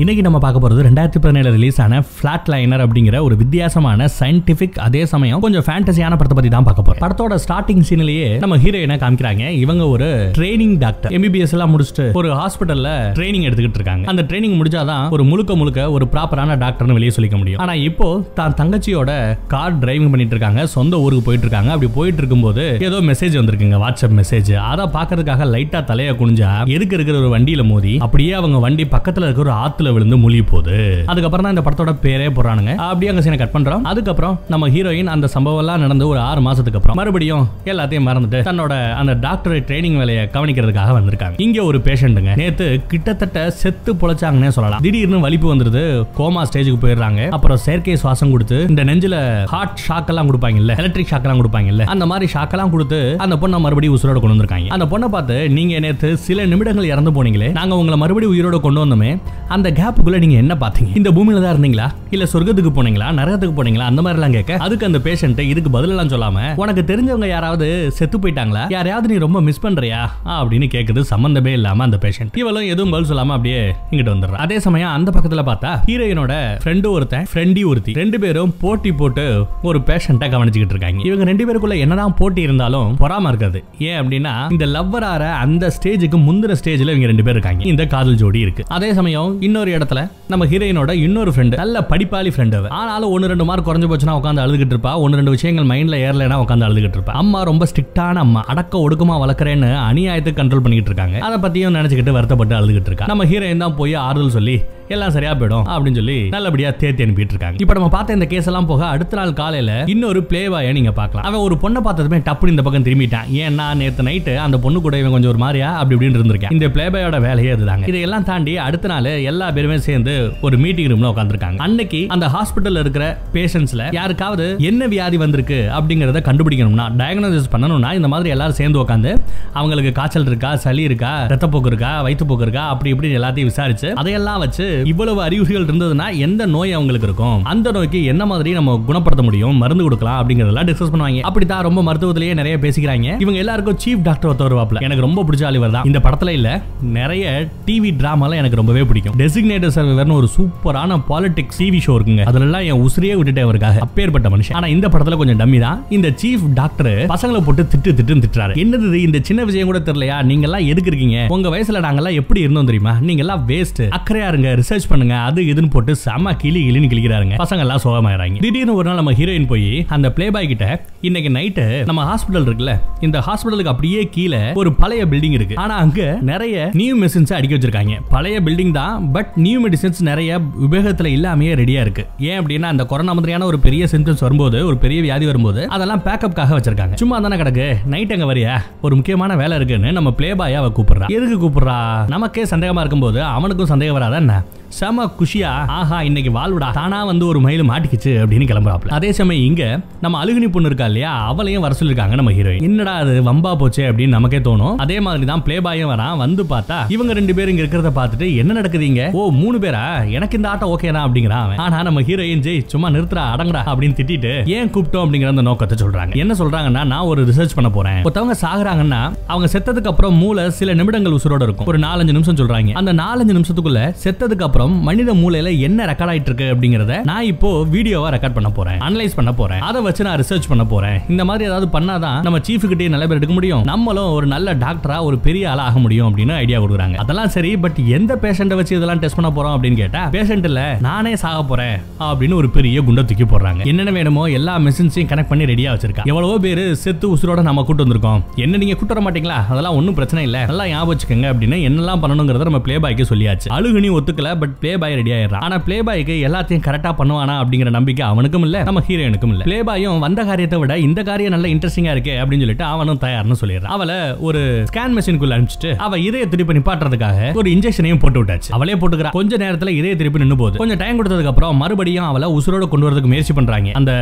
இன்னைக்கு நம்ம பார்க்க போகிறது ரெண்டாயிரத்தி பதினேழு ரிலீஸ் ஆன ஃபிளாட் லைனர் அப்படிங்கிற ஒரு வித்தியாசமான சயின்டிஃபிக் அதே சமயம் கொஞ்சம் ஃபேண்டசியான படத்தை பத்தி தான் பார்க்க போறோம். படத்தோட ஸ்டார்டிங் சீனிலேயே நம்ம ஹீரோயினை காமிக்கிறாங்க? இவங்க ஒரு ட்ரைனிங் டாக்டர் எம்பிபிஎஸ் எல்லாம் முடிச்சுட்டு ஒரு ஹாஸ்பிட்டல்ல ட்ரைனிங் எடுத்துக்கிட்டு இருக்காங்க. அந்த ட்ரைனிங் முடிச்சாதான் ஒரு முழுக்க முழுக்க ஒரு ப்ராப்பரான டாக்டர்னு வெளியே சொல்லிக்க முடியும். ஆனா இப்போ தான் தங்கச்சியோட கார் டிரைவிங் பண்ணிட்டு இருக்காங்க. சொந்த ஊருக்கு போயிட்டு இருக்காங்க. அப்படி போயிட்டு இருக்கும்போது ஏதோ மெசேஜ் வந்திருக்குங்க. வாட்ஸ்அப் மெசேஜ் அதை பாக்குறதுக்காக லைட்டா தலையை குனிஞ்சா எதுக்கு இருக்கிற ஒரு வண்டியில மோதி அப்படியே அவங்க வண்டி பக்கத்துல இருக்கிற ஒரு ஆத்துல விழுந்து மூழ்கி போகுது. அதுக்கப்புறம் தான் இந்த படத்தோட பேரே போறானுங்க அப்படியே அங்க சீனை கட் பண்றோம். அதுக்கப்புறம் நம்ம ஹீரோயின் அந்த சம்பவம் எல்லாம் நடந்து ஒரு ஆறு மாசத்துக்கு அப்புறம் மறுபடியும் எல்லாத்தையும் மறந்துட்டு தன்னோட அந்த டாக்டர் ட்ரைனிங் வேலையை கவனிக்கிறதுக்காக வந்திருக்காங்க. இங்க ஒரு பேஷண்ட்டுங்க நேத்து கிட்டத்தட்ட செத்து பொழைச்சாங்கன்னே சொல்லலாம். திடீர்னு வலிப்பு வந்துருது. கோமா ஸ்டேஜுக்கு போயிடுறாங்க. அப்புறம் செயற்கை சுவாசம் கொடுத்து இந்த நெஞ்சில ஹார்ட் ஷாக் எல்லாம் கொடுப்பாங்கல்ல எலக்ட்ரிக் ஷாக் எல்லாம் கொடுப்பாங்கல்ல அந்த மாதிரி ஷாக் எல்லாம் கொடுத்து அந்த பொண்ணை மறுபடியும் உசுரோட கொண்டு வந்திருக்காங்க. அந்த பொண்ணை பார்த்து நீங்க நேத்து சில நிமிடங்கள் இறந்து போனீங்களே நாங்க உங்களை மறுபடியும் உயிரோட கொண்டு வந்தோமே அந்த கேப்புக்குள்ள நீங்க என்ன பாத்தீங்க? இந்த பூமியில தான் இருந்தீங்களா? இல்ல சொர்க்கத்துக்கு போனீங்களா? நரகத்துக்கு போனீங்களா? அந்த மாதிரி எல்லாம் கேட்க அதுக்கு அந்த பேஷண்ட் இதுக்கு பதில் எல்லாம் சொல்லாம உனக்கு தெரிஞ்சவங்க யாராவது செத்து போயிட்டாங்களா? யாரையாவது நீ ரொம்ப மிஸ் பண்றியா? அப்படின்னு கேக்குது சம்பந்தமே இல்லாம அந்த பேஷண்ட் இவளும் எதுவும் பதில் சொல்லாம அப்படியே இங்கிட்டு வந்துடுறா. அதே சமயம் அந்த பக்கத்துல பார்த்தா ஹீரோயினோட ஃப்ரெண்டு ஒருத்தன் ஃப்ரெண்டி ஒருத்தி. ரெண்டு பேரும் போட்டி போட்டு ஒரு பேஷண்ட்டை கவனிச்சுக்கிட்டு இருக்காங்க. இவங்க ரெண்டு பேருக்குள்ள என்னதான் போட்டி இருந்தாலும் பொறாம இருக்காது. ஏன் அப்படின்னா இந்த லவ்வர் ஆற அந்த ஸ்டேஜுக்கு முந்தின ஸ்டேஜ்ல இவங்க ரெண்டு பேர் இருக்காங்க. இந்த காதல் ஜோடி இருக்கு. அதே சமயம் இன்னொரு இடத்துல நம்ம ஹீரோயினோட இன்னொரு ஃப்ரெண்டு நல்ல படிப்பாளி ஃப்ரெண்டு ஆனாலும் ஒன்று ரெண்டு மார்க் குறைஞ்சு போச்சுன்னா உட்காந்து அழுதுகிட்டு இருப்பா. ஒன்று ரெண்டு விஷயங்கள் மைண்ட்ல ஏறலைன்னா உட்காந்து அழுதுகிட்டு இருப்பா. அம்மா ரொம்ப ஸ்ட்ரிக்டான அம்மா. அடக்க ஒடுக்கமா வளர்க்குறேன்னு அநியாயத்துக்கு கண்ட்ரோல் பண்ணிட்டு இருக்காங்க. அதை பற்றியும் நினச்சிக்கிட்டு வருத்தப்பட்டு அழுதுகிட்டு இருக்கா. நம்ம ஹீரோயின் தான் போய் ஆறுதல் சொல்லி எல்லாம் சரியா போயிடும் அப்படின்னு சொல்லி நல்லபடியா தேத்தி அனுப்பிட்டு இருக்காங்க. இப்ப நம்ம பார்த்த இந்த கேஸ் எல்லாம் போக அடுத்த நாள் காலையில இன்னொரு பிளே பாய நீங்க பார்க்கலாம். அவன் ஒரு பொண்ணை பார்த்ததுமே டப்புனு இந்த பக்கம் திரும்பிட்டான். ஏன்னா நேத்து நைட்டு அந்த பொண்ணு கூட இவன் கொஞ்சம் ஒரு மாதிரியா? அப்படி இப்படின்னு இருந்திருக்கேன். இந்த பிளே பாயோட வேலையே அதுதாங்க. இதையெல்லாம் தாண்டி அடுத்த நாள் எல்லா பேருமே சேர்ந்து ஒரு மீட்டிங் ரூம்ல உட்காந்துருக்காங்க அன்னைக்கு அந்த ஹாஸ்பிட்டல்ல இருக்கிற பேஷண்ட்ஸ்ல யாருக்காவது என்ன வியாதி வந்திருக்கு அப்படிங்கறத கண்டுபிடிக்கணும்னா டயக்னோசிஸ் பண்ணணும்னா இந்த மாதிரி எல்லாரும் சேர்ந்து உட்காந்து அவங்களுக்கு காய்ச்சல் இருக்கா சளி இருக்கா ரத்தப்போக்கு இருக்கா வயிற்றுப்போக்கு இருக்கா அப்படி இப்படி எல்லாத்தையும் விசாரிச்சு அதையெல்லாம் வச்சு இவ்வளவு அறிகுறிகள் இருந்ததுன்னா எந்த நோய் அவங்களுக்கு இருக்கும்? அந்த நோய்க்கு என்ன மாதிரி நம்ம குணப்படுத்த முடியும்? மருந்து கொடுக்கலாம் அப்படிங்கறதெல்லாம் டிஸ்கஸ் பண்ணுவாங்க. அப்படித்தான் ரொம்ப மருத்துவத்திலேயே நிறைய பேசிக்கிறாங்க. இவங்க எல்லாருக்கும் சீஃப் டாக்டர் ஒருத்தர் வருவாப்ல எனக்கு ரொம்ப பிடிச்ச அழிவர் தான் இந்த படத்துல இல்ல நிறைய டிவி டிராமாலாம் எனக்கு ரொம்பவே பிடிக்கும். டெசிக்னேட்டர் சர்வைவர்னு ஒரு சூப்பரான பாலிடிக்ஸ் டிவி ஷோ இருக்குங்க. அதுல என் உசிரியே விட்டுட்டே அவருக்காக அப்பேற்பட்ட மனுஷன். ஆனா இந்த படத்துல கொஞ்சம் டம்மி தான். இந்த சீஃப் டாக்டர் பசங்களை போட்டு திட்டு திட்டுன்னு திட்டுறாரு. என்னது இந்த சின்ன விஷயம் கூட தெரியலையா? நீங்க எல்லாம் எதுக்கு இருக்கீங்க? உங்க வயசுல நாங்கெல்லாம் எப்படி இருந்தோம் தெரியுமா? நீங்க எல்லாம் வேஸ்ட் அக்கறையா இருங்க. ரிசர்ச் பண்ணுங்க. அது இதுன்னு போட்டு செம கிளி கிளின்னு கிளிக்கிறாங்க பசங்க எல்லாம் சோகமாயிராங்க திடீர்னு ஒரு நாள் நம்ம ஹீரோயின் போய் அந்த பிளே பாய் கிட்ட இன்னைக்கு நைட்டு நம்ம ஹாஸ்பிடல் இருக்குல்ல? இந்த ஹாஸ்பிடலுக்கு அப்படியே கீழே ஒரு பழைய பில்டிங் இருக்கு. ஆனா அங்க நிறைய நியூ மெஷின்ஸ் அடுக்கி வச்சிருக்காங்க. பழைய பில்டிங் தான் பட் நியூ மெடிசன்ஸ் நிறைய உபயோகத்தில் இல்லாமையே ரெடியாக இருக்கு. ஏன் அப்படின்னா அந்த கொரோனா மாதிரியான ஒரு பெரிய சிம்டம்ஸ் வரும்போது ஒரு பெரிய வியாதி வரும்போது அதெல்லாம் பேக்கப்காக வச்சிருக்காங்க. சும்மா தானே கிடக்கு? நைட் அங்கே வரியா? ஒரு முக்கியமான வேலை இருக்குன்னு நம்ம பிளே பாயா அவ கூப்பிடுறா. எதுக்கு கூப்பிடுறா? நமக்கே சந்தேகமா இருக்கும்போது அவனுக்கும் சந்தேகம் வராதா என்ன? செம குஷியா ஆஹா இன்னைக்கு வாழ்வுடா தானா வந்து ஒரு மயில் மாட்டிக்கிச்சு அப்படின்னு கிளம்புறாப்ல. அதே சமயம் இங்க நம்ம அழுகுனி பொண்ணு இருக்கா இல்லையா? அவளையும் வர சொல்லிருக்காங்க நம்ம ஹீரோயின் என்னடா அது வம்பா போச்சே அப்படின்னு நமக்கே தோணும். அதே மாதிரி தான் பிளே பாயும் வரான் வந்து பார்த்தா இவங்க ரெண்டு பேரும் இங்க இருக்கிறத பார்த்துட்டு என்ன நடக்குது இங்க? ஓ மூணு பேரா? எனக்கு இந்த ஆட்டம் ஓகேனா அப்படிங்கிறான் ஆனா நம்ம ஹீரோயின் ஜெய் சும்மா நிறுத்துறா அடங்கடா அப்படின்னு திட்டிட்டு ஏன் கூப்பிட்டோம் அப்படிங்கிற அந்த நோக்கத்தை சொல்றாங்க. என்ன சொல்றாங்கன்னா நான் ஒரு ரிசர்ச் பண்ண போறேன். ஒருத்தவங்க சாகுறாங்கன்னா அவங்க செத்ததுக்கு அப்புறம் மூளை சில நிமிடங்கள் உசுரோட இருக்கும். ஒரு நாலஞ்சு நிமிஷம் சொல்றாங்க. அந்த நாலஞ்சு நிமிஷத்துக்குள்ள செத்ததுக்கு அப்புறம் மனித மூளையில என்ன ரெக்கார்ட் ஆயிட்டு இருக்கு அப்படிங்கறத நான் இப்போ வீடியோவா ரெக்கார்ட் பண்ண போறேன் அனலைஸ் பண்ண போறேன். அதை வச்சு நான் ரிசர்ச் பண்ண போறேன். இந்த மாதிரி ஏதாவது பண்ணாதான் நம்ம சீஃப் கிட்டே நல்ல பேர் எடுக்க முடியும். நம்மளும் ஒரு நல்ல டாக்டரா ஒரு பெரிய ஆளா ஆக முடியும் அப்படின்னு ஐடியா கொடுக்குறாங்க. அதெல்லாம் சரி பட் எந்த பேஷண்ட்டை வச்சு இதெல்லாம் டெஸ்ட் பண்ண போறோம் அப்படின்னு கேட்டா பேஷண்ட் இல்ல நானே சாக போறேன் அப்படின்னு ஒரு பெரிய குண்டை தூக்கி போடுறாங்க. என்னென்ன வேணுமோ எல்லா மெஷின்ஸையும் கனெக்ட் பண்ணி ரெடியா வச்சிருக்கா. எவ்வளவோ பேர் செத்து உசுரோட நம்ம கூட்டு வந்திருக்கோம். என்ன நீங்க கூட்டு வர மாட்டீங்களா? அதெல்லாம் ஒன்றும் பிரச்சனை இல்லை. நல்லா ஞாபகம் வச்சுக்கோங்க அப்படின்னு என்னெல்லாம் பண்ணணுங்கிறத நம்ம ப்ளே பாய்க்கு சொல்லியாச்சு. அழுகுனி ஒத்துக்கல பட் ப்ளே பாய் ரெடி ஆயிடுறான். ஆனா பிளே பாய்க்கு எல்லாத்தையும் கரெக்டா பண்ணுவானா அப்படிங்கிற நம்பிக்கை அவனுக்கும் இல்ல நம்ம ஹீரோயினுக்கும் இல்ல. பிளே பாயும் வந்த காரியத்தை விட இந்த காரியம் நல்ல இன்ட்ரெஸ்டிங்கா இருக்கே அப்படின்னு சொல்லிட்டு அவனும் தயார்னு சொல்லிடுறான். அவளை ஒரு ஸ்கேன் மெஷினுக்குள்ள அனுப்பிச்சிட்டு அவ இதய திருப்பி நிப்பாட்டுறதுக்காக ஒரு இன்ஜெக்ஷனையும் போட்டு விட்டாச்சு. அவளே போட்டுக்கிறா கொஞ்ச நேரத்துல இதய திருப்பி நின்னு போகுது. கொஞ்சம் டைம் கொடுத்ததுக்கு அப்புறம் மறுபடியும் அவளை உசுரோட கொண்டு வரதுக்கு முயற்சி பண்றாங்க. அந்த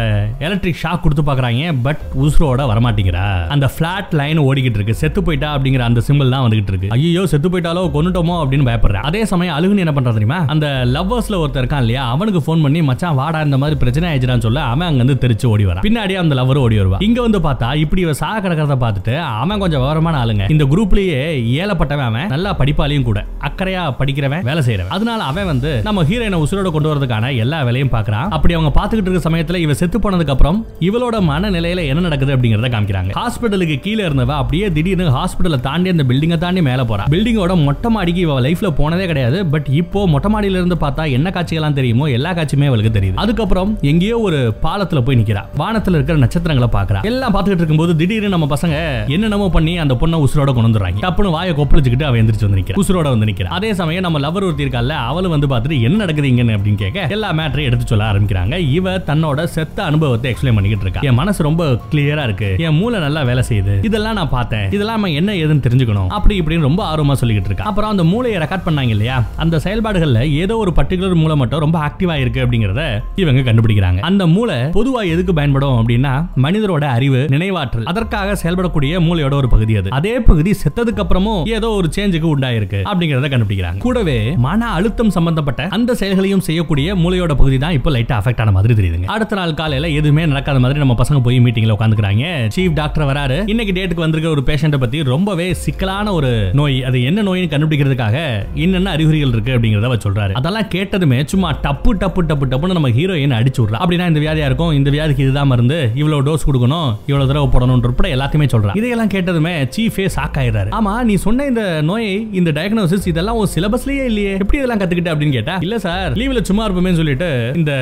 எலக்ட்ரிக் ஷாக் கொடுத்து பாக்குறாங்க பட் உசுரோட வரமாட்டேங்கிறா அந்த பிளாட் லைன் ஓடிக்கிட்டு இருக்கு. செத்து போயிட்டா அப்படிங்கிற அந்த சிம்பிள் தான் வந்துகிட்டு இருக்கு. ஐயோ செத்து போயிட்டாலோ கொண்டுட்டோமோ அப்படின்னு பயப்படுறேன். அதே சமயம் அழுகுன்னு என்ன பண்றா தெரியுமா? அந்த லவ்வர்ஸ்ல ஒருத்தர் இருக்கான் இல்லையா? அவனுக்கு ஃபோன் பண்ணி மச்சான் வாடா இந்த மாதிரி பிரச்சனை ஆயிடுச்சுன்னு சொல்ல அவன் அங்க இருந்து தெரிச்சு ஓடி வரான். பின்னாடி அந்த லவர் ஓடி வருவா இங்க வந்து பார்த்தா இப்படி இவ சாக கிடக்கிறத பார்த்துட்டு அவன் கொஞ்சம் விவரமான ஆளுங்க. இந்த குரூப்லயே ஏலப்பட்டவன் அவன் நல்லா படிப்பாலையும் கூட. அக்கறையா படிக்கிறவன் வேலை செய்யறவன். அதனால அவன் வந்து நம்ம ஹீரோயினை உசுரோட கொண்டு வரதுக்கான எல்லா வேலையும் பாக்குறான் அப்படி அவங்க பாத்துக்கிட்டு இருக்க சமயத்துல இவ செத்து போனதுக்கு அப்புறம் இவளோட மனநிலையில என்ன நடக்குது அப்படிங்கறத காமிக்கிறாங்க. ஹாஸ்பிட்டலுக்கு கீழே இருந்தவ அப்படியே திடீர்னு ஹாஸ்பிட்டலை தாண்டி அந்த பில்டிங்கை தாண்டி மேல போறா பில்டிங்கோட மொட்டை மாடிக்கு இவ லைஃப்ல போனதே கிடையாது. பட் இப்போ மொட்டை மாடியில இருந்து பார்த்தா என்ன காட்சிகள்லாம் தெரியுமோ எல்லா காட்சியுமே அவளுக்கு தெரியுது. அதுக்கப்புறம் எங்கேயோ ஒரு பாலத்துல போய் நிக்கிறா. வானத்துல இருக்கிற நட்சத்திரங்களை பாக்குறா. எல்லாம் பாத்துக்கிட்டு இருக்கும்போது திடீர்னு நம்ம பசங்க என்னென்னமோ பண்ணி அந்த பொண்ணை உசுரோட கொண்டு வந்துடுறாங்க. டப்புனு வாயை கொப்பளிச்சுக்கிட்டு அவன் எந்திரிச்சு வந்து நிக்கிறா. உசுரோட வந்து நிக்கிறா. அதே சமயம் நம்ம லவர் ஒருத்தி இருக்கால அவளு வந்து பார்த்துட்டு என்ன நடக்குது இங்கன்னு அப்படின்னு கேட்க எல்லா மேட்டரையும் எடுத்து சொல்ல ஆரம்பிக்கிறாங்க. இவ தன்னோட செத்த அனுபவத்தை எக்ஸ்பிளைன் பண்ணிக்கிட்டு இருக்கா. என் மனசு ரொம்ப கிளியரா இருக்கு. என் மூளை நல்லா வேலை செய்யுது. இதெல்லாம் நான் பார்த்தேன். இதெல்லாம் என்ன ஏதுன்னு தெரிஞ்சுக்கணும். அப்படி இப்படின்னு ரொம்ப ஆர்வமா சொல்லிக்கிட்டு இருக்கா. அப்புறம் அந்த மூளையை ரெக்கார்ட் பண்ணாங்க இல்லையா? அந்த செயல்பாடுகள் செயல்பாடுகள்ல ஏதோ ஒரு பர்டிகுலர் மூளை மட்டும் ரொம்ப ஆக்டிவா இருக்கு அப்படிங்கறத இவங்க கண்டுபிடிக்கிறாங்க. அந்த மூளை பொதுவா எதுக்கு பயன்படும் அப்படின்னா மனிதரோட அறிவு நினைவாற்றல். அதற்காக செயல்படக்கூடிய மூளையோட ஒரு பகுதி அது. அதே பகுதி செத்ததுக்கு அப்புறமும் ஏதோ ஒரு சேஞ்சுக்கு உண்டாயிருக்கு அப்படிங்கறத கண்டுபிடிக்கிறாங்க. கூடவே மன அழுத்தம் சம்பந்தப்பட்ட அந்த செயல்களையும் செய்யக்கூடிய மூளையோட பகுதி தான் இப்போ லைட்டா அஃபெக்ட் ஆன மாதிரி தெரியுதுங்க. அடுத்த நாள் காலையில எதுவுமே நடக்காத மாதிரி நம்ம பசங்க போய் மீட்டிங்ல உட்காந்துக்கிறாங்க. சீஃப் டாக்டர் வராரு. இன்னைக்கு டேட்டுக்கு வந்திருக்க ஒரு பேஷண்ட்டை பத்தி ரொம்பவே சிக்கலான ஒரு நோய். அது என்ன நோய்னு கண்டுபிடிக்கிறதுக்காக என்னென்ன அறிகுறிகள் இருக்கு அப்படிங்கறத அவர் சொல்றாரு. அதெல்லாம் கேட்டதுமே சும்மா டப்பு டப்பு டப்பு டப்புன்னு நம்ம ஹீரோயின் அடிச்சு விடுறா. அப்படின்னா இந்த வியாதியா இருக்கும் இந்த வியாதிக்கு இதுதான் மருந்து இவ்வளவு டோஸ் கொடுக்கணும் இவ்வளவு தடவை போடணும் உட்பட எல்லாத்தையுமே சொல்றான் இதையெல்லாம் கேட்டதுமே சீஃபே ஷாக் ஆயிடுறாரு. ஆமா நீ சொன்ன இந்த நோயை இந்த டயக்னோசிஸ் இதெல்லாம் ஒரு சிலபஸ்லயே இல்லையே. எப்படி இதெல்லாம் கத்துக்கிட்ட அப்படின்னு கேட்டா இல்ல சார் லீவ்ல சும்மா இருப்போமே சொல்லிட்டு இந்த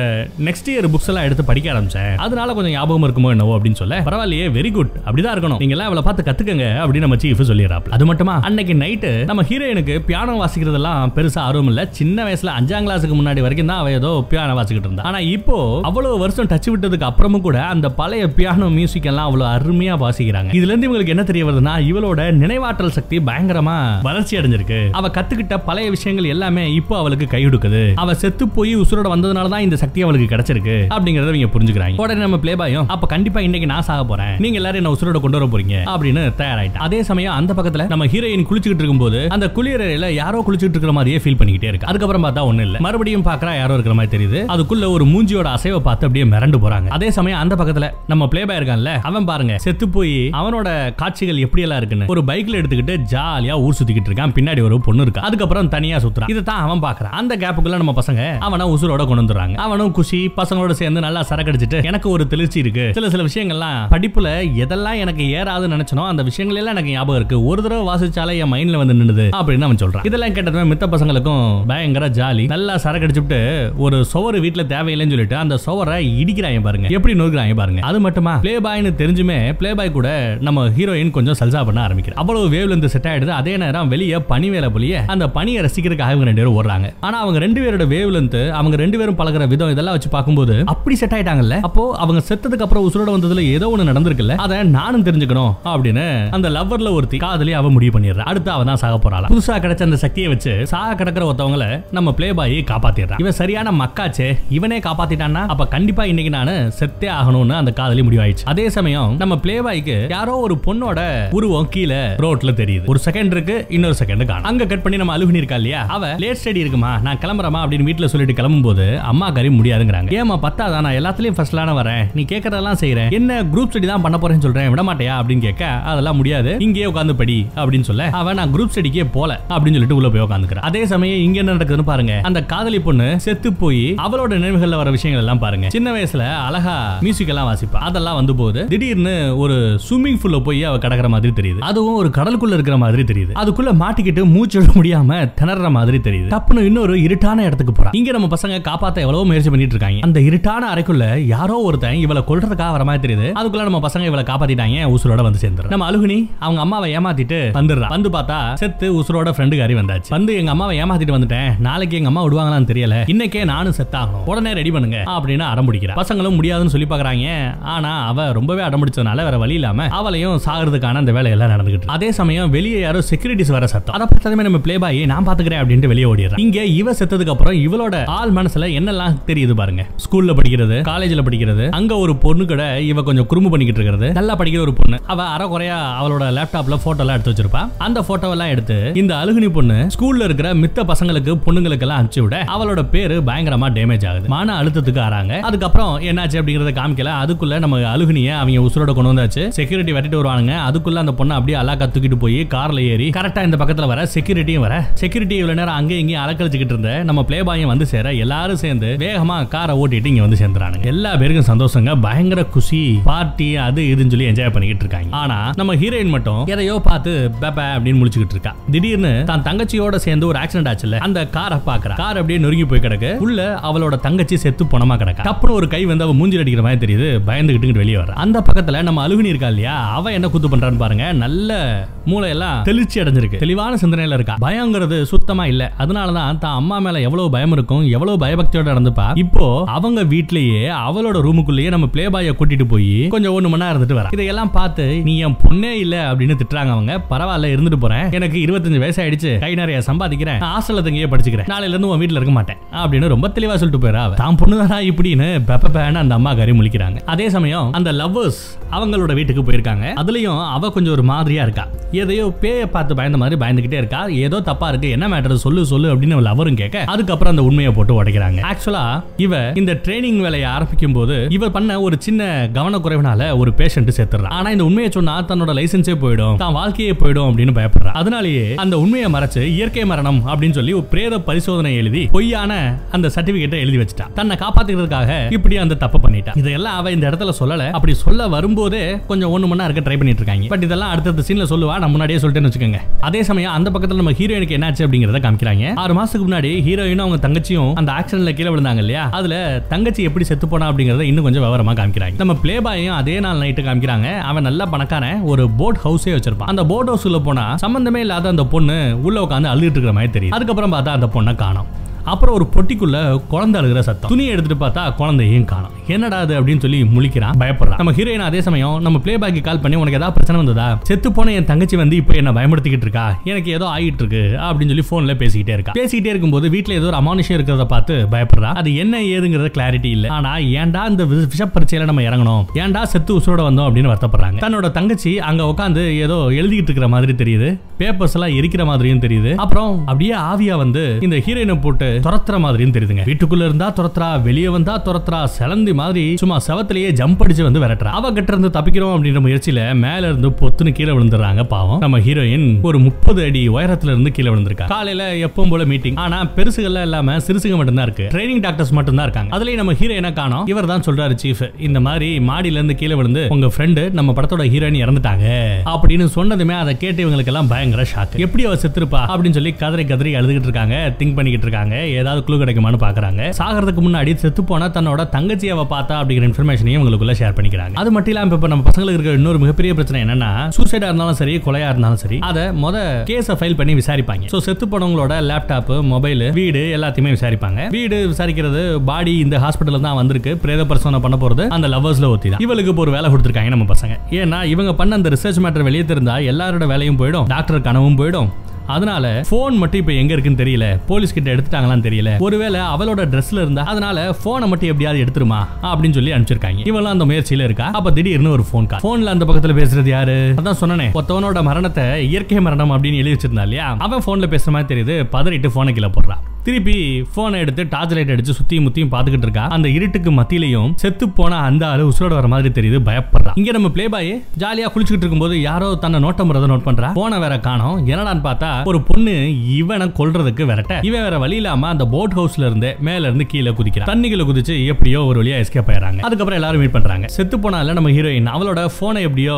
நெக்ஸ்ட் இயர் புக்ஸ் எல்லாம் எடுத்து படிக்க ஆரம்பிச்சேன். அதனால கொஞ்சம் ஞாபகம் இருக்குமோ என்னவோ அப்படின்னு சொல்ல பரவாயில்லையே வெரி குட் அப்படிதான் இருக்கணும். நீங்க எல்லாம் இவ்வளவு பார்த்து கத்துக்கங்க அப்படின்னு நம்ம சீஃப் சொல்லிடுறாப்ல அது மட்டுமா? அன்னைக்கு நைட்டு நம்ம ஹீரோயினுக்கு பியானோ வாசிக்கிறதெல்லாம் பெருசா ஆர்வம் இல்ல. சின்ன சின்ன வயசுல அஞ்சாம் கிளாஸுக்கு முன்னாடி வரைக்கும் தான் அவ ஏதோ பியானோ வாசிக்கிட்டு இருந்தா. ஆனா இப்போ அவ்வளவு வருஷம் டச் விட்டதுக்கு அப்புறமும் கூட அந்த பழைய பியானோ மியூசிக் எல்லாம் அவ்வளவு அருமையா வாசிக்கிறாங்க. இதுல இருந்து இவங்களுக்கு என்ன தெரிய வருதுன்னா இவளோட நினைவாற்றல் சக்தி பயங்கரமா வளர்ச்சி அடைஞ்சிருக்கு. அவ கத்துக்கிட்ட பழைய விஷயங்கள் எல்லாமே இப்போ அவளுக்கு கை கொடுக்குது. அவ செத்து போய் உசுரோட வந்ததுனால தான் இந்த சக்தி அவளுக்கு கிடைச்சிருக்கு அப்படிங்கறத இவங்க புரிஞ்சுக்கிறாங்க. உடனே நம்ம பிளே பாயும் அப்ப கண்டிப்பா இன்னைக்கு நான் சாக போறேன். நீங்க எல்லாரும் என்ன உசுரோட கொண்டு வர போறீங்க அப்படின்னு தயாராயிட்டு. அதே சமயம் அந்த பக்கத்துல நம்ம ஹீரோயின் குளிச்சுக்கிட்டு இருக்கும்போது அந்த குளியறையில யாரோ குளிச்சுட்டு இருக்கிற மாதிரியே ஃபீல் பண்ணிக்கிட்டே இருக்கு. அதுக்கப்புறம் பார்த்தா ஒண்ணு இல்ல. மறுபடியும் பாக்குறா யாரோ இருக்கிற மாதிரி தெரியுது. அதுக்குள்ள ஒரு மூஞ்சியோட அசைவை பார்த்து அப்படியே மிரண்டு போறாங்க. அதே சமயம் அந்த பக்கத்துல நம்ம பிளே பாய் இருக்கான்ல அவன் பாருங்க செத்து போய் அவனோட காட்சிகள் எப்படி எல்லாம் இருக்குன்னு. ஒரு பைக்ல எடுத்துக்கிட்டு ஜாலியா ஊர் சுத்திக்கிட்டு இருக்கான். பின்னாடி ஒரு பொண்ணு இருக்கா. அதுக்கப்புறம் தனியா சுத்துறான். இதை தான் அவன் பாக்குறான். அந்த கேப்புக்குள்ள நம்ம பசங்க அவனை உசுரோட கொண்டு வந்துடுறாங்க. அவனும் குஷி பசங்களோட சேர்ந்து நல்லா சரக்கடிச்சிட்டு எனக்கு ஒரு தெளிர்ச்சி இருக்கு. சில சில விஷயங்கள்லாம் படிப்புல எதெல்லாம் எனக்கு ஏறாதுன்னு நினைச்சனோ அந்த விஷயங்கள் எல்லாம் எனக்கு ஞாபகம் இருக்கு. ஒரு தடவை வாசிச்சாலே என் மைண்ட்ல வந்து நின்னுது அப்படின்னு அவன் சொல்றான். இதெல்லாம் கேட்டதுமே மித்த பசங்களுக்கும் பயங்கர ஜாலி. நல்லா சரக்கடிச்சுட்டு ஒரு சுவரு வீட்டுல தேவையில்லைன்னு சொல்லிட்டு அந்த சுவரை இடிக்கிறாங்க பாருங்க. எப்படி நொறுக்கிறாங்க பாருங்க. அது மட்டுமா? பிளே பாய்னு தெரிஞ்சுமே பிளே பாய் கூட நம்ம ஹீரோயின் கொஞ்சம் சல்சா பண்ண ஆரம்பிக்கிறோம் அவ்வளவு வேவ்ல இருந்து செட் ஆயிடுது. அதே நேரம் வெளியே பனி வேலை புலிய அந்த பனியை ரசிக்கிறதுக்காக அவங்க ரெண்டு பேரும் ஓடுறாங்க. ஆனா அவங்க ரெண்டு பேரோட வேவ்ல இருந்து அவங்க ரெண்டு பேரும் பழகுற விதம் இதெல்லாம் வச்சு பார்க்கும்போது அப்படி செட் ஆயிட்டாங்கல்ல? அப்போ அவங்க செத்ததுக்கு அப்புறம் உசுரோட வந்ததுல ஏதோ ஒண்ணு நடந்திருக்குல்ல? அதை நானும் தெரிஞ்சுக்கணும் அப்படின்னு அந்த லவ்வர்ல ஒருத்தி காதலி அவ முடிவு பண்ணிடுறா. அடுத்து அவ தான் சாக போறாள் புதுசா கிடைச்ச அந்த சக்தியை வச்சு சாக கிடக்கிற ஒருத்தவங்கள நம்ம பிளே பாயை காப்பாத்திடுறான். இவன் சரியான மக்காச்சே இவனே காப்பாத்திட்டான்னா அப்ப கண்டிப்பா இன்னைக்கு நானு செத்தே ஆகணும்னு அந்த காதலி முடிவாயிடுச்சு. அதே சமயம் நம்ம பிளே பாய்க்கு யாரோ ஒரு பொண்ணோட உருவம் கீழே ரோட்ல தெரியுது. ஒரு செகண்ட் இருக்கு இன்னொரு செகண்ட் காணும். அங்க கட் பண்ணி நம்ம அழுகுனி இருக்கா இல்லையா? அவ லேட் ஸ்டடி இருக்குமா? நான் கிளம்புறமா அப்படின்னு வீட்டுல சொல்லிட்டு கிளம்பும் போது அம்மா கறி முடியாதுங்கிறாங்க. ஏமா பத்தாதா? நான் எல்லாத்துலயும் ஃபர்ஸ்ட்லான வரேன். நீ கேட்கறதெல்லாம் செய்யறேன் என்ன குரூப் ஸ்டடி தான் பண்ண போறேன்னு சொல்றேன். விட மாட்டேயா? அப்படின்னு கேட்க அதெல்லாம் முடியாது. இங்கேயே உட்காந்து படி அப்படின்னு சொல்ல அவன் நான் குரூப் ஸ்டடிக்கே போல அப்படின்னு சொல்லிட்டு உள்ள போய் உட்காந்துக்கிறேன் அதே சமயம் இங்க என்ன நடக்குதுன்னு பாருங்க. அந்த காதலி பொண்ணு செத்து போய் அவளோட நினைவுகள்ல வர விஷயங்கள் எல்லாம் பாருங்க. சின்ன வயசுல அழகா மியூசிக் எல்லாம் வாசிப்பா. அதெல்லாம் வந்து போகுது திடீர்னு ஒரு ஸ்விம்மிங் பூல்ல போய் அவ கடக்கிற மாதிரி தெரியுது. அதுவும் ஒரு கடலுக்குள்ள இருக்கிற மாதிரி தெரியுது. அதுக்குள்ள மாட்டிக்கிட்டு மூச்சு விட முடியாம திணற மாதிரி தெரியுது. டப்புன்னு இன்னொரு இருட்டான இடத்துக்கு போறா. இங்க நம்ம பசங்க காப்பாத்த எவ்வளவு முயற்சி பண்ணிட்டு இருக்காங்க. அந்த இருட்டான அறைக்குள்ள யாரோ ஒருத்தன் இவளை கொள்றதுக்காக வர மாதிரி தெரியுது. அதுக்குள்ள நம்ம பசங்க இவளை காப்பாத்திட்டாங்க உசுரோட வந்து சேர்ந்துரும். நம்ம அழுகுனி அவங்க அம்மாவை ஏமாத்திட்டு வந்துடுறா. வந்து பார்த்தா செத்து உசுரோட ஃப்ரெண்டு காரி வந்தாச்சு. வந்து எங்க அம்மாவை ஏமாத்திட்டு வந்துட்டேன். நாளைக்கு எங்க அம்மா விடுவாங்களான்னு தெரியல. இன்னைக்கே நானும் செத்தாகணும் உடனே ரெடி பண்ணுங்க அப்படின்னு அடம்பிடிக்கிறா. பசங்களும் முடியாதுன்னு சொல்லி பாக்குறாங்க. ஆனா அவ ரொம்பவே அடம் பிடிச்சதுனால வேற வழி இல்லாம அவளையும் சாகிறதுக்கான அந்த வேலையெல்லாம் நடந்துகிட்டு அதே சமயம் வெளியே யாரோ செக்யூரிட்டிஸ் வர சத்தம். அதை பார்த்ததுமே நம்ம பிளே பாய் நான் பாத்துக்கிறேன் அப்படின்ட்டு வெளியே ஓடிடுறேன் இங்க இவ செத்ததுக்கு அப்புறம் இவளோட ஆள் மனசுல என்னெல்லாம் தெரியுது பாருங்க. ஸ்கூல்ல படிக்கிறது காலேஜ்ல படிக்கிறது அங்க ஒரு பொண்ணு கூட இவ கொஞ்சம் குறும்பு பண்ணிக்கிட்டு இருக்கிறது. நல்லா படிக்கிற ஒரு பொண்ணு. அவ அறகுறையா அவளோட லேப்டாப்ல போட்டோ எல்லாம் எடுத்து வச்சிருப்பா. அந்த போட்டோ எல்லாம் எடுத்து இந்த அழுகுனி பொண்ணு ஸ்கூல்ல இருக்கிற மித்த பசங்களுக்கு பொண்ணுங்களுக்கெல்லாம் அனுப்பிச்சு விட அவளோட பேரு பயங்கரமா டேமேஜ் ஆகுது. மன அழுத்தத்துக்கு ஆறாங்க. அதுக்கப்புறம் என்னாச்சு அப்படிங்கறத காமிக்கல. அதுக்குள்ள நம்ம அழுகுனிய அவங்க உசுரோட கொண்டு வந்தாச்சு. செக்யூரிட்டி வெட்டிட்டு வருவானுங்க. அதுக்குள்ள அந்த பொண்ணை அப்படியே அலாக்கா தூக்கிட்டு போய் கார்ல ஏறி கரெக்டா இந்த பக்கத்துல வர செக்யூரிட்டியும் வர. செக்யூரிட்டி இவ்வளவு நேரம் அங்கே இங்கேயும் அலக்கழிச்சுக்கிட்டு இருந்த நம்ம பிளே பாயும் வந்து சேர எல்லாரும் சேர்ந்து வேகமா காரை ஓட்டிட்டு இங்க வந்து சேர்ந்துறாங்க எல்லா பேருக்கும் சந்தோஷங்க பயங்கர குஷி பார்ட்டி அது இதுன்னு சொல்லி என்ஜாய் பண்ணிக்கிட்டு இருக்காங்க. ஆனா நம்ம ஹீரோயின் மட்டும் எதையோ பார்த்து பேப்ப அப்படின்னு முடிச்சுக்கிட்டு இருக்கா. திடீர்னு தான் தங்கச்சியோட சேர்ந்து ஒரு ஆக்சிடென்ட் ஆச்சுல அந்த காரை பாக்குறா கார் அப்படியே நொறுங்கி போய் கிடக்கு. உள்ள அவளோட தங்கச்சி செத்து போனமா கிடக்கா. அப்புறம் ஒரு கை வந்து அவ மூஞ்சில் அடிக்கிற மாதிரி தெரியுது. பயந்துகிட்டு வெளியே வர அந்த பக்கத்துல நம்ம அழுகுனி இருக்கா இல்லையா? அவ என்ன குத்து பண்றான்னு பாருங்க. நல்ல மூளையெல்லாம் தெளிச்சி அடைஞ்சிருக்கு. தெளிவான சிந்தனையில இருக்கா. பயங்கிறது சுத்தமா இல்ல. அதனாலதான் தான் அம்மா மேல எவ்வளவு பயம் இருக்கும் எவ்வளவு பயபக்தியோட நடந்துப்பா. இப்போ அவங்க வீட்லயே அவளோட ரூமுக்குள்ளேயே நம்ம பிளே பாய கூட்டிட்டு போய் கொஞ்சம் ஒண்ணு மணி நேரம் இருந்துட்டு வர. இதையெல்லாம் பார்த்து நீ என் பொண்ணே இல்ல அப்படின்னு திட்டுறாங்க அவங்க. பரவாயில்ல இருந்துட்டு போறேன். எனக்கு இருபத்தஞ்சு வயசு ஆயிடுச்சு. கை நிறைய சம்பாதிக்கிறேன். ஹாஸ்டல்ல தங்கியே படிச்சுக்கிறேன். நாளையில இருந்து உன் வீட்டுல இருக்க மாட்டேன். அப்படின்னு ரொம்ப தெளிவா சொல்லிட்டு போயிடா தான் பொண்ணுதானா இப்படின்னு பெப்ப பேன அந்த அம்மா கறி முழிக்கிறாங்க. அதே சமயம் அந்த லவ்வர்ஸ் அவங்களோட வீட்டுக்கு போயிருக்காங்க. அதுலயும் அவ கொஞ்சம் ஒரு மாதிரியா இருக்கா. எதையோ பேய பார்த்து பயந்த மாதிரி பயந்துகிட்டே இருக்கா. ஏதோ தப்பா இருக்கு. என்ன மேட்டர் சொல்லு சொல்லு அப்படின்னு லவரும் கேட்க அதுக்கப்புறம் அந்த உண்மையை போட்டு உடைக்கிறாங்க. ஆக்சுவலா இவ இந்த ட்ரைனிங் வேலையை ஆரம்பிக்கும் போது இவ பண்ண ஒரு சின்ன கவனக்குறைவினால ஒரு பேஷண்ட் சேர்த்துறான் ஆனா இந்த உண்மையை சொன்னா தன்னோட லைசன்ஸே போயிடும். தான் வாழ்க்கையே போயிடும் அப்படின்னு பயப்படுறான் அதனாலேயே அந்த உண்மையை மறைச்சு இயற்கை மரணம் அப்படின்னு சொல்லி ஒரு பிரேத பரிசோதனை எழுதி பொய்யான அந்த சர்டிபிகேட்டை எழுதி வச்சுட்டான். தன்னை காப்பாத்துக்கிறதுக்காக இப்படி அந்த தப்பு பண்ணிட்டான். இதெல்லாம் அவ இந்த இடத்துல சொல்லல. அப்படி சொல்ல வரும்போதே கொஞ்சம் ஒண்ணு மணி இருக்க ட்ரை பண்ணிட்டு இருக்காங்க. பட் இதெல்லாம் அடுத்தடுத்த சீன்ல சொல்லுவா. நான் முன்னாடியே சொல்லிட்டேன்னு வச்சுக்கோங்க. அதே சமயம் அந்த பக்கத்துல நம்ம ஹீரோயினுக்கு என்னாச்சு அப்படிங்கறத காமிக்கிறாங்க. ஆறு மாசத்துக்கு முன்னாடி ஹீரோயினும் அவங்க தங்கச்சியும் அந்த ஆக்சிடென்ட்ல கீழே விழுந்தாங்க இல்லையா? அதுல தங்கச்சி எப்படி செத்து போனா அப்படிங்கறத இன்னும் கொஞ்சம் விவரமா காமிக்கிறாங்க. நம்ம பிளே பாயும் அதே நாள் நைட்டு காமிக்கிறாங்க. அவன் நல்ல பணக்காரன். ஒரு போட் ஹவுஸே வச்சிருப்பான். அந்த போட் ஹவுஸ்ல போனா சம்பந்தமே இல்லாத அந்த பொண்ணு உள்ள உட்காந்து அழுதுட்டு இருக்கிற மாதிரி தெரியும் அதுக்கப்புறம் பார்த்தா அந்த பொண்ணை காணோம். அப்புறம் ஒரு பொட்டிக்குள்ள குழந்தை அழுகிற சத்தம். துணியை எடுத்துட்டு பார்த்தா குழந்தையும் காணும். என்னடா அது அப்படின்னு சொல்லி முழிக்கிறான் பயப்படுறான். நம்ம ஹீரோயின் அதே சமயம் நம்ம பிளே பேக்கு கால் பண்ணி உனக்கு ஏதாவது பிரச்சனை வந்ததா? செத்து போன என் தங்கச்சி வந்து இப்போ என்ன பயமுடுத்திக்கிட்டு இருக்கா? எனக்கு ஏதோ ஆகிட்டு இருக்கு அப்படின்னு சொல்லி போன்ல பேசிக்கிட்டே இருக்கா. பேசிக்கிட்டே இருக்கும்போது வீட்டில் ஏதோ ஒரு அமானுஷம் இருக்கிறத பார்த்து பயப்படுறா. அது என்ன ஏதுங்கிறத கிளாரிட்டி இல்ல. ஆனா ஏன்டா இந்த விஷ- விஷ பரீட்சையில நம்ம இறங்கணும்? ஏன்டா செத்து உசுரோட வந்தோம் அப்படின்னு வருத்தப்படுறாங்க. தன்னோட தங்கச்சி அங்க உட்காந்து ஏதோ எழுதிக்கிட்டு இருக்கிற மாதிரி தெரியுது. பேப்பர்ஸ் எல்லாம் எரிக்கிற மாதிரியும் தெரியுது. அப்புறம் அப்படியே ஆவியா வந்து இந்த ஹீரோயினை போட்டு துரத்துற மாதிரியும் தெரியுதுங்க. வீட்டுக்குள்ள இருந்தா துரத்துறா வெளியே வந்தா துரத்துறா செலந்தி மாதிரி சும்மா செவத்திலேயே ஜம்ப் அடிச்சு வந்து விரட்டுறா. அவ கிட்ட இருந்து தப்பிக்கிறோம் அப்படின்ற முயற்சியில மேல இருந்து பொத்துன்னு கீழே விழுந்துடுறாங்க பாவம். நம்ம ஹீரோயின் ஒரு முப்பது அடி உயரத்துல இருந்து கீழே விழுந்திருக்கா. காலையில எப்பவும் போல மீட்டிங் ஆனா பெருசுகள்லாம் இல்லாம சிறுசுங்க மட்டும்தான் இருக்கு. ட்ரைனிங் டாக்டர்ஸ் மட்டும் தான் இருக்காங்க. அதுலயும் நம்ம ஹீரோயினை காணோம்? இவர் தான் சொல்றாரு சீஃப் இந்த மாதிரி மாடியில இருந்து கீழே விழுந்து உங்க ஃப்ரெண்டு நம்ம படத்தோட ஹீரோயின் இறந்துட்டாங்க. அப்படின்னு சொன்னதுமே அதை கேட்டு இவங்களுக்கு எல்லாம் பயங்கர ஷாக் எப்படி அவ செத்துருப்பா அப்படின்னு சொல்லி கதறி கதறி அழுதுகிட்டு இருக்காங்க திங்க் பண்ணிக்கிட்டு இருக்காங்க. ஏதாவது குழு கிடைக்குமான்னு பாக்குறாங்க சாகிறதுக்கு முன்னாடி செத்து போனா தன்னோட தங்கச்சி அவ பார்த்தா அப்படிங்கிற இன்ஃபர்மேஷனையும் உங்களுக்குள்ள ஷேர் பண்ணிக்கிறாங்க. அது மட்டும் இல்லாம இப்ப நம்ம பசங்களுக்கு இருக்கிற இன்னொரு மிகப்பெரிய பிரச்சனை என்னன்னா சூசைடா இருந்தாலும் சரி கொலையா இருந்தாலும் சரி அதை முத கேஸ ஃபைல் பண்ணி விசாரிப்பாங்க. சோ செத்து போனவங்களோட லேப்டாப் மொபைல் வீடு எல்லாத்தையுமே விசாரிப்பாங்க. வீடு விசாரிக்கிறது பாடி இந்த ஹாஸ்பிட்டல் தான் வந்திருக்கு. பிரேத பரிசோதனை பண்ண போறது அந்த லவ்வர்ஸ்ல ஒத்தி தான் இவளுக்கு ஒரு வேலை கொடுத்துருக்காங்க நம்ம பசங்க. ஏன்னா இவங்க பண்ண அந்த ரிசர்ச் மேட்டர் வெளியே தெரிந்தா எல்லாரோட வேலையும் போயிடும். டாக்டர் கனவும் போயிடும். அதனால போன் மட்டும் இப்ப எங்க இருக்குன்னு தெரியல. போலீஸ் கிட்ட எடுத்துட்டாங்களான்னு தெரியல. ஒருவேளை அவளோட ட்ரெஸ்ல இருந்தா அதனால போனை மட்டும் எப்படியாவது எடுத்துருமா? அப்படின்னு சொல்லி அனுப்பிச்சிருக்காங்க. இவெல்லாம் அந்த முயற்சியில இருக்கா? அப்ப திடீர்னு ஒரு போன் கால் போன்ல அந்த பக்கத்துல பேசுறது யாரு? அதான் சொன்னனே. ஒருத்தவனோட மரணத்தை இயற்கை மரணம் அப்படின்னு எழுதி வச்சிருந்தா இல்லையா? அவன் போன்ல பேசுற மாதிரி தெரியுது. பதறிட்டு போனை கீழே போடுறான் திருப்பி போனை எடுத்து டார்ச் லைட் அடிச்சு சுத்தியும் முத்தியும் பாத்துக்கிட்டு இருக்கா. அந்த இருட்டுக்கு மத்தியிலையும் செத்து போன அந்த ஆளு உசுரோட வர மாதிரி தெரியுது பயப்படுறா. இங்க நம்ம பிளே பாய் ஜாலியா குளிச்சுக்கிட்டு இருக்கும்போது யாரோ தன்னை நோட்டம் வரதை நோட் பண்றா. போன வேற காணோம். என்னடான்னு பார்த்தா ஒரு பொண்ணு இவனை கொல்றதுக்கு விரட்ட. இவன் வேற வழி இல்லாம அந்த போட் ஹவுஸ்ல இருந்து மேல இருந்து கீழே குதிக்கிறான். தண்ணிக்குள்ள குதிச்சு எப்படியோ ஒரு வழியா எஸ்கேப் ஆயிடுறாங்க. அதுக்கப்புறம் எல்லாரும் மீட் பண்றாங்க. செத்து போனால நம்ம ஹீரோயின் அவளோட போனை எப்படியோ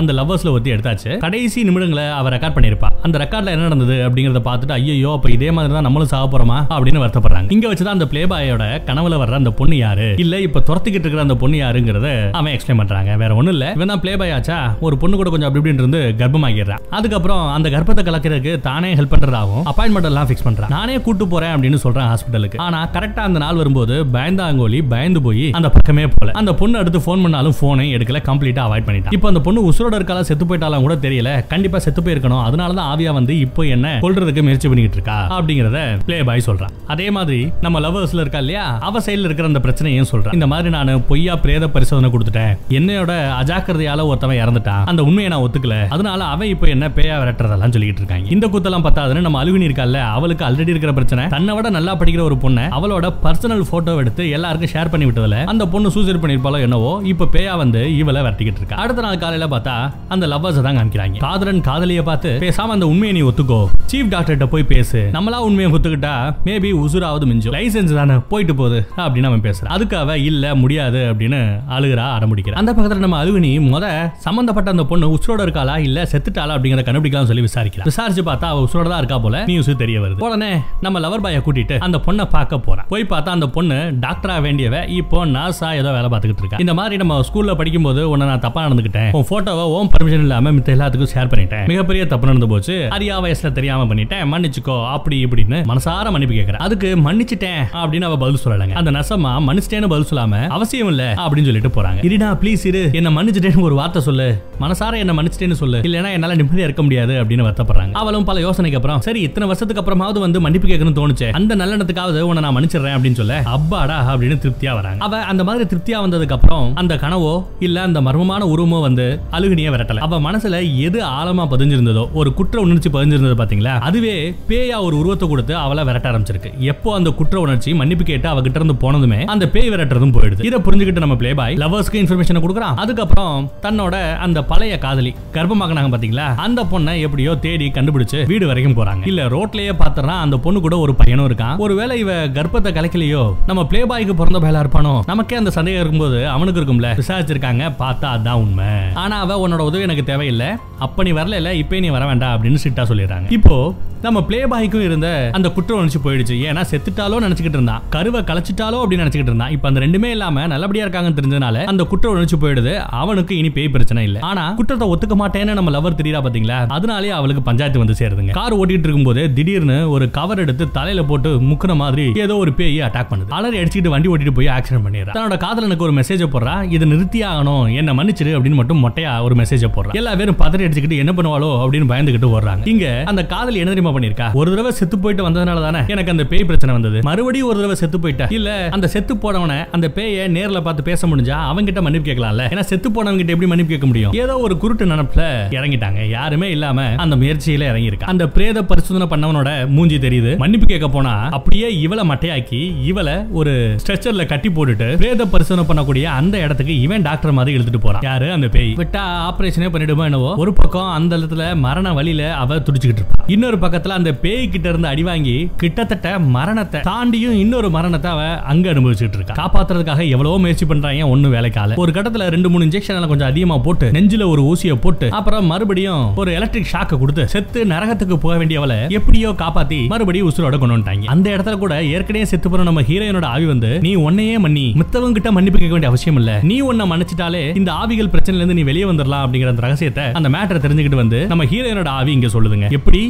அந்த லவ்வர்ஸ்ல ஒத்தி எடுத்தாச்சு. கடைசி நிமிடங்களை அவ ரெக்கார்ட் பண்ணிருப்பா அந்த ரெக்கார்ட்ல என்ன நடந்தது அப்படிங்கறத பார்த்துட்டு ஐயோ அப்ப இதே மாதிரி தான் நம்மளும் சாக போறோமா அப்படின்னு வருத்தப்படுறாங்க. இங்க வச்சுதான் அந்த பிளே பாயோட கனவுல வர்ற அந்த பொண்ணு யாரு? இல்ல இப்ப துரத்திக்கிட்டு இருக்கிற அந்த பொண்ணு யாருங்கிறத அவன் எக்ஸ்பிளைன் பண்றாங்க. வேற ஒண்ணும் இல்ல. இவன் தான் பிளே பாய் ஆச்சா? ஒரு பொண்ணு கூட கொஞ்சம் அப்படி இப்படின்னு இருந்து கர்ப்பமாகிடுறான். அதுக்கப்புறம் அந்த கர்ப்பத்தை கலக்கிறதுக்கு தானே ஹெல்ப் பண்றதாகவும் அப்பாயின்மெண்ட் எல்லாம் ஃபிக்ஸ் பண்றான். நானே கூட்டு போறேன் அப்படின்னு சொல்றேன் ஹாஸ்பிட்டலுக்கு ஆனா கரெக்டா அந்த நாள் வரும்போது பயந்தாங்கோலி பயந்து போய் அந்த பக்கமே போல அந்த பொண்ணு அடுத்து ஃபோன் பண்ணாலும் போனை எடுக்கல. கம்ப்ளீட்டா அவாய்ட் பண்ணிட்டான். இப்போ அந்த பொண்ணு உசுரோட இருக்கால செத்து போயிட்டாலும் கூட தெரியல. கண்டிப்பா செத்து போயிருக்கணும். அதனால தான் ஆவியா வந்து இப்போ என்ன கொள்றதுக்கு முயற்சி பண்ணிட்டு இருக்கா? அப்படிங்கறத பிளே பாய் சொல்றான். அதே மாதிரி நம்ம லவ்வர்ஸ்ல இருக்கா இல்லையா? அவ சைடுல இருக்கிற அந்த பிரச்சனையும் சொல்றான். இந்த மாதிரி நான் பொய்யா பிரேத பரிசோதனை கொடுத்துட்டேன். என்னையோட அஜாக்கிரதையால ஒருத்தவன் இறந்துட்டான். அந்த உண்மையை நான் ஒத்துக்கல. அதனால அவன் இப்போ என்ன பேயா விரட்டுறதெல்லாம் சொல்லிட்டு இருக்காங்க. இந்த குத்தெல்லாம் பத்தாதுன்னு நம்ம அழுகுனி இருக்கால அவளுக்கு ஆல்ரெடி இருக்கிற பிரச்சனை. தன்னை விட நல்லா படிக்கிற ஒரு பொண்ணை அவளோட பர்சனல் போட்டோ எடுத்து எல்லாருக்கும் ஷேர் பண்ணி விட்டதுல அந்த பொண்ணு சூசைட் பண்ணிருப்பாளோ என்னவோ இப்ப பேயா வந்து இவளை விரட்டிக்கிட்டு இருக்கா. அடுத்த நாள் காலையில பார்த்தா அந்த லவ்வர்ஸ் தான் காமிக்கிறாங்க. காதலன் காதலிய பார்த்து பேசாம அந்த உண்மையை நீ ஒத்துக்கோ. சீஃப் டாக்டர்கிட்ட போய் பேசு. நம்மளா உண்மையை ஒத்துக்கிட்டா மேபி உசுராவது மிஞ்சும். லைசன்ஸ் தானே போயிட்டு போகுது அப்படின்னு அவன் பேசுறான். அதுக்காக இல்ல முடியாது அப்படின்னு அழுகிறா ஆரம்பிக்கிறான். அந்த பக்கத்துல நம்ம அழுகுனி முத சம்பந்தப்பட்ட அந்த பொண்ணு உசுரோட இருக்காளா இல்ல செத்துட்டாளா அப்படிங்கிற கண்டுபிடிக்கலாம் சொல்லி விசாரிக்கலாம் விசாரிச்சு பார்த்தா அவ உசுரோட தான் இருக்கா போல. நியூஸ் தெரிய வருது. உடனே நம்ம லவர் பாய கூட்டிட்டு அந்த பொண்ணை பார்க்க போறான். போய் பார்த்தா அந்த பொண்ணு டாக்டரா வேண்டியவ இப்போ நாசா ஏதோ வேலை பார்த்துக்கிட்டு இருக்கா. இந்த மாதிரி நம்ம ஸ்கூல்ல படிக்கும்போது உன்னை நான் தப்பா நடந்துக்கிட்டேன். உன் போட்டோவை ஓம் பர்மிஷன் இல்லாம மித்த எல்லாத்துக்கும் ஷேர் பண்ணிட்டேன். மிகப்பெரிய தப்பு நடந்து போச்சு. அரியா வயசுல தெரியாம பண்ணிட்டேன். மன்னிச்சுக்கோ அப்படி இப்படின்னு மனசார மன்னிப்பு கேட்கறேன் அதுக்கு மன்னிச்சிட்டேன் அப்படின்னு அவ பதில் சொல்லலைங்க. அந்த நசமா மன்னிச்சிட்டேன்னு பதில் சொல்லாம அவசியம் இல்ல அப்படின்னு சொல்லிட்டு போறாங்க. இருடா ப்ளீஸ் இரு. என்ன மன்னிச்சிட்டேன்னு ஒரு வார்த்தை சொல்லு. மனசார என்ன மன்னிச்சிட்டேன்னு சொல்லு. இல்லைன்னா என்னால நிம்மதியா இருக்க முடியாது அப்படின்னு வருத்தப்படுறாங்க. அவளும் பல யோசனைக்கு அப்புறம் சரி இத்தனை வருஷத்துக்கு அப்புறமாவது வந்து மன்னிப்பு கேட்கணும்னு தோணுச்சு. அந்த நல்லெண்ணத்துக்காவது உன்னை நான் மன்னிச்சிடுறேன் அப்படின்னு சொல்ல அப்பாடா அப்படின்னு திருப்தியா வராங்க. அவ அந்த மாதிரி திருப்தியா வந்ததுக்கு அப்புறம் அந்த கனவோ இல்ல அந்த மர்மமான உருவமோ வந்து அழுகுனிய விரட்டல. அவ மனசுல எது ஆழமா பதிஞ்சிருந்ததோ ஒரு குற்ற உணர்ச்சி பதிஞ்சிருந்தது பாத்தீங்களா? அதுவே பேயா ஒரு உருவத்தை கொடுத்து அவளை விரட்ட ஆரம்பிச்சிருக்கு. எப்போ அந்த குற்ற உணர்ச்சி மன்னிப்பு கேட்டு அவகிட்ட இருந்து போனதுமே அந்த பேய் விரட்டுறதும் போயிடுது. இதை புரிஞ்சுக்கிட்டு நம்ம பிளே பாய் லவர்ஸ்க்கு இன்ஃபர்மேஷன் கொடுக்குறான். அதுக்கப்புறம் தன்னோட அந்த பழைய காதலி கர்ப்பமாக்குனாங்க பாத்தீங்களா? அந்த பொண்ணை எப்படியோ தேடி கண்டுபிடிச்சு வீடு வரைக்கும் போறாங்க. இல்ல ரோட்லயே பாத்துறா அந்த பொண்ணு கூட ஒரு பையனும் இருக்கான். ஒருவேளை இவ கர்ப்பத்தை கலைக்கலையோ நம்ம பிளே பாய்க்கு பிறந்த பயலா இருப்பானோ? நமக்கே அந்த சந்தேகம் இருக்கும்போது அவனுக்கு இருக்கும்ல. விசாரிச்சிருக்காங்க பார்த்தா அதான் உண்மை. ஆனா அவ உன்னோட உதவி எனக்கு தேவையில்லை. அப்ப நீ வரல இல்ல இப்ப நீ வர வேண்டாம் அப்படின்னு சிட்டா சொல்லிடுறாங்க. இப்போ நம்ம பிளே பாய்க்கும் இருந்த அந்த குற்ற உணர்ச்சி போயிடுச்சு. ஏன்னா செத்துட்டாலோ நினைச்சுக்கிட்டு இருந்தான் கருவை கலைச்சிட்டாலோ அப்படின்னு நினைச்சுக்கிட்டு இருந்தான் இப்ப அந்த ரெண்டுமே இல்லாம நல்லபடியா இருக்காங்கன்னு தெரிஞ்சதுனால அந்த குற்ற உணர்ச்சி போயிடுது. அவனுக்கு இனி பேய் பிரச்சனை இல்ல. ஆனா குற்றத்தை ஒத்துக்க மாட்டேன்னு நம்ம லவர் தெரியுறா பாத்தீங்களா? அதனாலே அவளுக்கு பஞ்சாயத்து வந்து சேருதுங்க. கார் ஓட்டிட்டு இருக்கும்போது திடீர்னு ஒரு கவர் எடுத்து தலையில போட்டு முக்குற மாதிரி ஏதோ ஒரு பேய் அட்டாக் பண்ணுது. அலறி அடிச்சுட்டு வண்டி ஓட்டிட்டு போய் ஆக்சிடென்ட் பண்ணிடுறா. தன்னோட காதலனுக்கு ஒரு மெசேஜ் போடுறா. இது நிறுத்தி ஆகணும். என்ன மன்னிச்சிரு அப்படின்னு மட்டும் மொட்டையா ஒரு மெசேஜ் போடுறா. எல்லா பேரும் பதறி அடிச்சுக்கிட்டு என்ன பண்ணுவாளோ அப்படின்னு பயந்துகிட்டு ஓடுறாங்க. இங்க அந்த காதல் என்ன தெரியுமா பண்ணிருக்கா? ஒரு தடவை செத்து போயிட்டு வந்ததுனால தானே எனக்கு அந்த பேய் பிரச்சனை வந்தது. மறுபடியும் ஒரு தடவை செத்து போயிட்டா? இல்ல அந்த செத்து போனவனை அந்த பேயை நேர்ல பார்த்து பேச முடிஞ்சா அவங்க கிட்ட மன்னிப்பு கேட்கலாம்ல? ஏன்னா செத்து போனவங்க கிட்ட எப்படி மன்னிப்பு கேட்க முடியும்? ஏதோ ஒரு குருட்டு நினப்புல இறங்கிட்டாங்க. யாருமே இல்லாம அந்த முயற்சியில இறங்கியிருக்கா. அந்த பிரேத பரிசோதனை பண்ணவனோட மூஞ்சி தெரியுது. மன்னிப்பு கேட்க போனா அப்படியே இவளை மட்டையாக்கி இவளை ஒரு ஸ்ட்ரெச்சர்ல கட்டி போட்டுட்டு பிரேத பரிசோதனை பண்ணக்கூடிய அந்த இடத்துக்கு இவன் டாக்டர் மாதிரி இழுத்துட்டு போறான். யாரு? அந்த பேய். விட்டா ஆபரேஷனே பண்ணிடுமா என்னவோ? ஒரு பக்கம் அந்த இடத்துல மரண வழியில அவ துடிச்சுக்கிட்டு இருப்பான் இன்னொரு பக்கம் பக்கத்துல அந்த பேய் கிட்ட இருந்து அடி வாங்கி கிட்டத்தட்ட மரணத்தை தாண்டியும் இன்னொரு மரணத்தை அவ அங்க அனுபவிச்சுட்டு இருக்கா. காப்பாத்துறதுக்காக எவ்வளவோ முயற்சி பண்றாங்க ஒண்ணு வேலைக்கால ஒரு கட்டத்துல ரெண்டு மூணு இன்ஜெக்ஷன் கொஞ்சம் அதிகமா போட்டு நெஞ்சில ஒரு ஊசியை போட்டு அப்புறம் மறுபடியும் ஒரு எலக்ட்ரிக் ஷாக்க கொடுத்து செத்து நரகத்துக்கு போக வேண்டியவளை எப்படியோ காப்பாத்தி மறுபடியும் உசுரோட கொண்டு வந்துட்டாங்க. அந்த இடத்துல கூட ஏற்கனவே செத்து போற நம்ம ஹீரோயினோட ஆவி வந்து நீ உன்னையே மன்னி மித்தவங்க கிட்ட மன்னிப்பு கேட்க வேண்டிய அவசியம் இல்ல. நீ உன்னை மன்னிச்சிட்டாலே இந்த ஆவிகள் பிரச்சனைல இருந்து நீ வெளியே வந்துடலாம் அப்படிங்கிற அந்த ரகசியத்தை அந்த மேட்டரை தெரிஞ்சுக்கிட்டு வந்து நம்ம ஹீரோயினோட ஆவி இங்க சொல்லுதுங்க. எப்படி?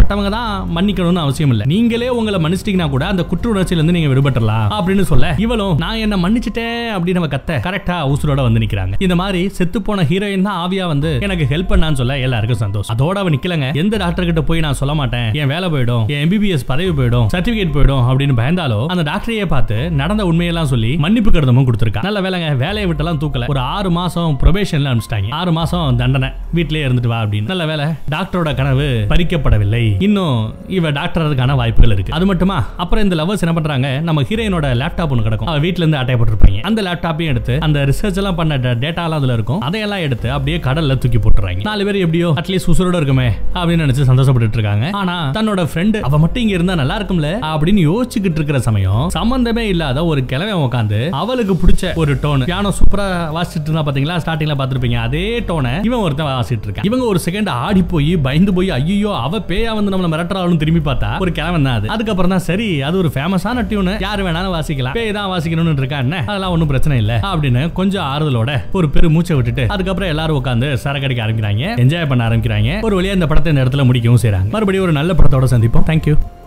பாதிக்கப்பட்டவங்க தான் மன்னிக்கணும்னு அவசியம் இல்ல. நீங்களே உங்களை மன்னிச்சிட்டீங்கன்னா கூட அந்த குற்ற உணர்ச்சியில இருந்து நீங்க விடுபட்டுறலாம் அப்படின்னு சொல்ல இவளும் நான் என்ன மன்னிச்சிட்டேன் அப்படின்னு நம்ம கத்த கரெக்டா உசுரோட வந்து நிக்கிறாங்க. இந்த மாதிரி செத்து போன ஹீரோயின் தான் ஆவியா வந்து எனக்கு ஹெல்ப் பண்ணான்னு சொல்ல எல்லாருக்கும் சந்தோஷம். அதோட அவ நிக்கலங்க. எந்த டாக்டர் கிட்ட போய் நான் சொல்ல மாட்டேன். என் வேலை போயிடும். என் எம்பிபிஎஸ் பதவி போயிடும். சர்டிபிகேட் போயிடும் அப்படின்னு பயந்தாலும் அந்த டாக்டரையே பார்த்து நடந்த உண்மையெல்லாம் சொல்லி மன்னிப்பு கடிதமும் கொடுத்துருக்கான் நல்ல வேலைங்க. வேலையை விட்டெல்லாம் தூக்கல. ஒரு ஆறு மாசம் ப்ரொபேஷன்ல அனுப்பிச்சிட்டாங்க. ஆறு மாசம் தண்டனை. வீட்டிலேயே இருந்துட்டு வா அப்படின்னு. நல்ல வேலை டாக்டரோட கனவு பறிக்கப்படவில்லை. இன்னும் இவ டாக்டர் அதுக்கான வாய்ப்புகள் இருக்கு. அது மட்டுமா? அப்புறம் இந்த லவர்ஸ் என்ன பண்றாங்க? நம்ம ஹீரோயினோட லேப்டாப் ஒன்று கிடக்கும். அவ வீட்ல இருந்து அட்டை போட்டிருப்பாங்க. அந்த லேப்டாப்பையும் எடுத்து அந்த ரிசர்ச் எல்லாம் பண்ண டேட்டா எல்லாம் அதுல இருக்கும். அதையெல்லாம் எடுத்து அப்படியே கடல்ல தூக்கி போட்டுறாங்க. நாலு பேர் எப்படியோ அட்லீஸ்ட் உசுரோட இருக்குமே அப்படின்னு நினைச்சு சந்தோஷப்பட்டு இருக்காங்க. ஆனா தன்னோட ஃப்ரெண்டு அவ மட்டும் இங்க இருந்தா நல்லா இருக்கும்ல? அப்படின்னு யோசிச்சுக்கிட்டு இருக்கிற சமயம் சம்பந்தமே இல்லாத ஒரு கிழமை உட்காந்து அவளுக்கு பிடிச்ச ஒரு டோன் பியானோ சூப்பரா வாசிச்சுட்டு இருந்தா பாத்தீங்களா? ஸ்டார்டிங்ல பாத்துருப்பீங்க. அதே டோனை இவன் ஒருத்தன் வாசிட்டு இருக்கான். இவங்க ஒரு செகண்ட் ஆடி போய் பயந்து போய் ஐயோ அவ பேயா வந்து நம்மள மிரட்டுறாலும் திரும்பி பார்த்தா ஒரு கிழவன் தான் அது. அதுக்கப்புறம் தான் சரி அது ஒரு ஃபேமஸான டியூன் யாரு வேணாலும் வாசிக்கலாம். பேய் தான் வாசிக்கணும்னு இருக்கா என்ன? அதெல்லாம் ஒன்றும் பிரச்சனை இல்ல. அப்படின்னு கொஞ்சம் ஆறுதலோட ஒரு பெரு மூச்சை விட்டுட்டு அதுக்கப்புறம் எல்லாரும் உட்காந்து சரக்கடிக்க ஆரம்பிக்கிறாங்க என்ஜாய் பண்ண ஆரம்பிக்கிறாங்க. ஒரு வழியா இந்த படத்தை இந்த இடத்துல முடிக்கவும் செய்றாங்க. மறுபடியும் ஒரு நல்ல படத்தோட சந்திப்போம். தேங்க்யூ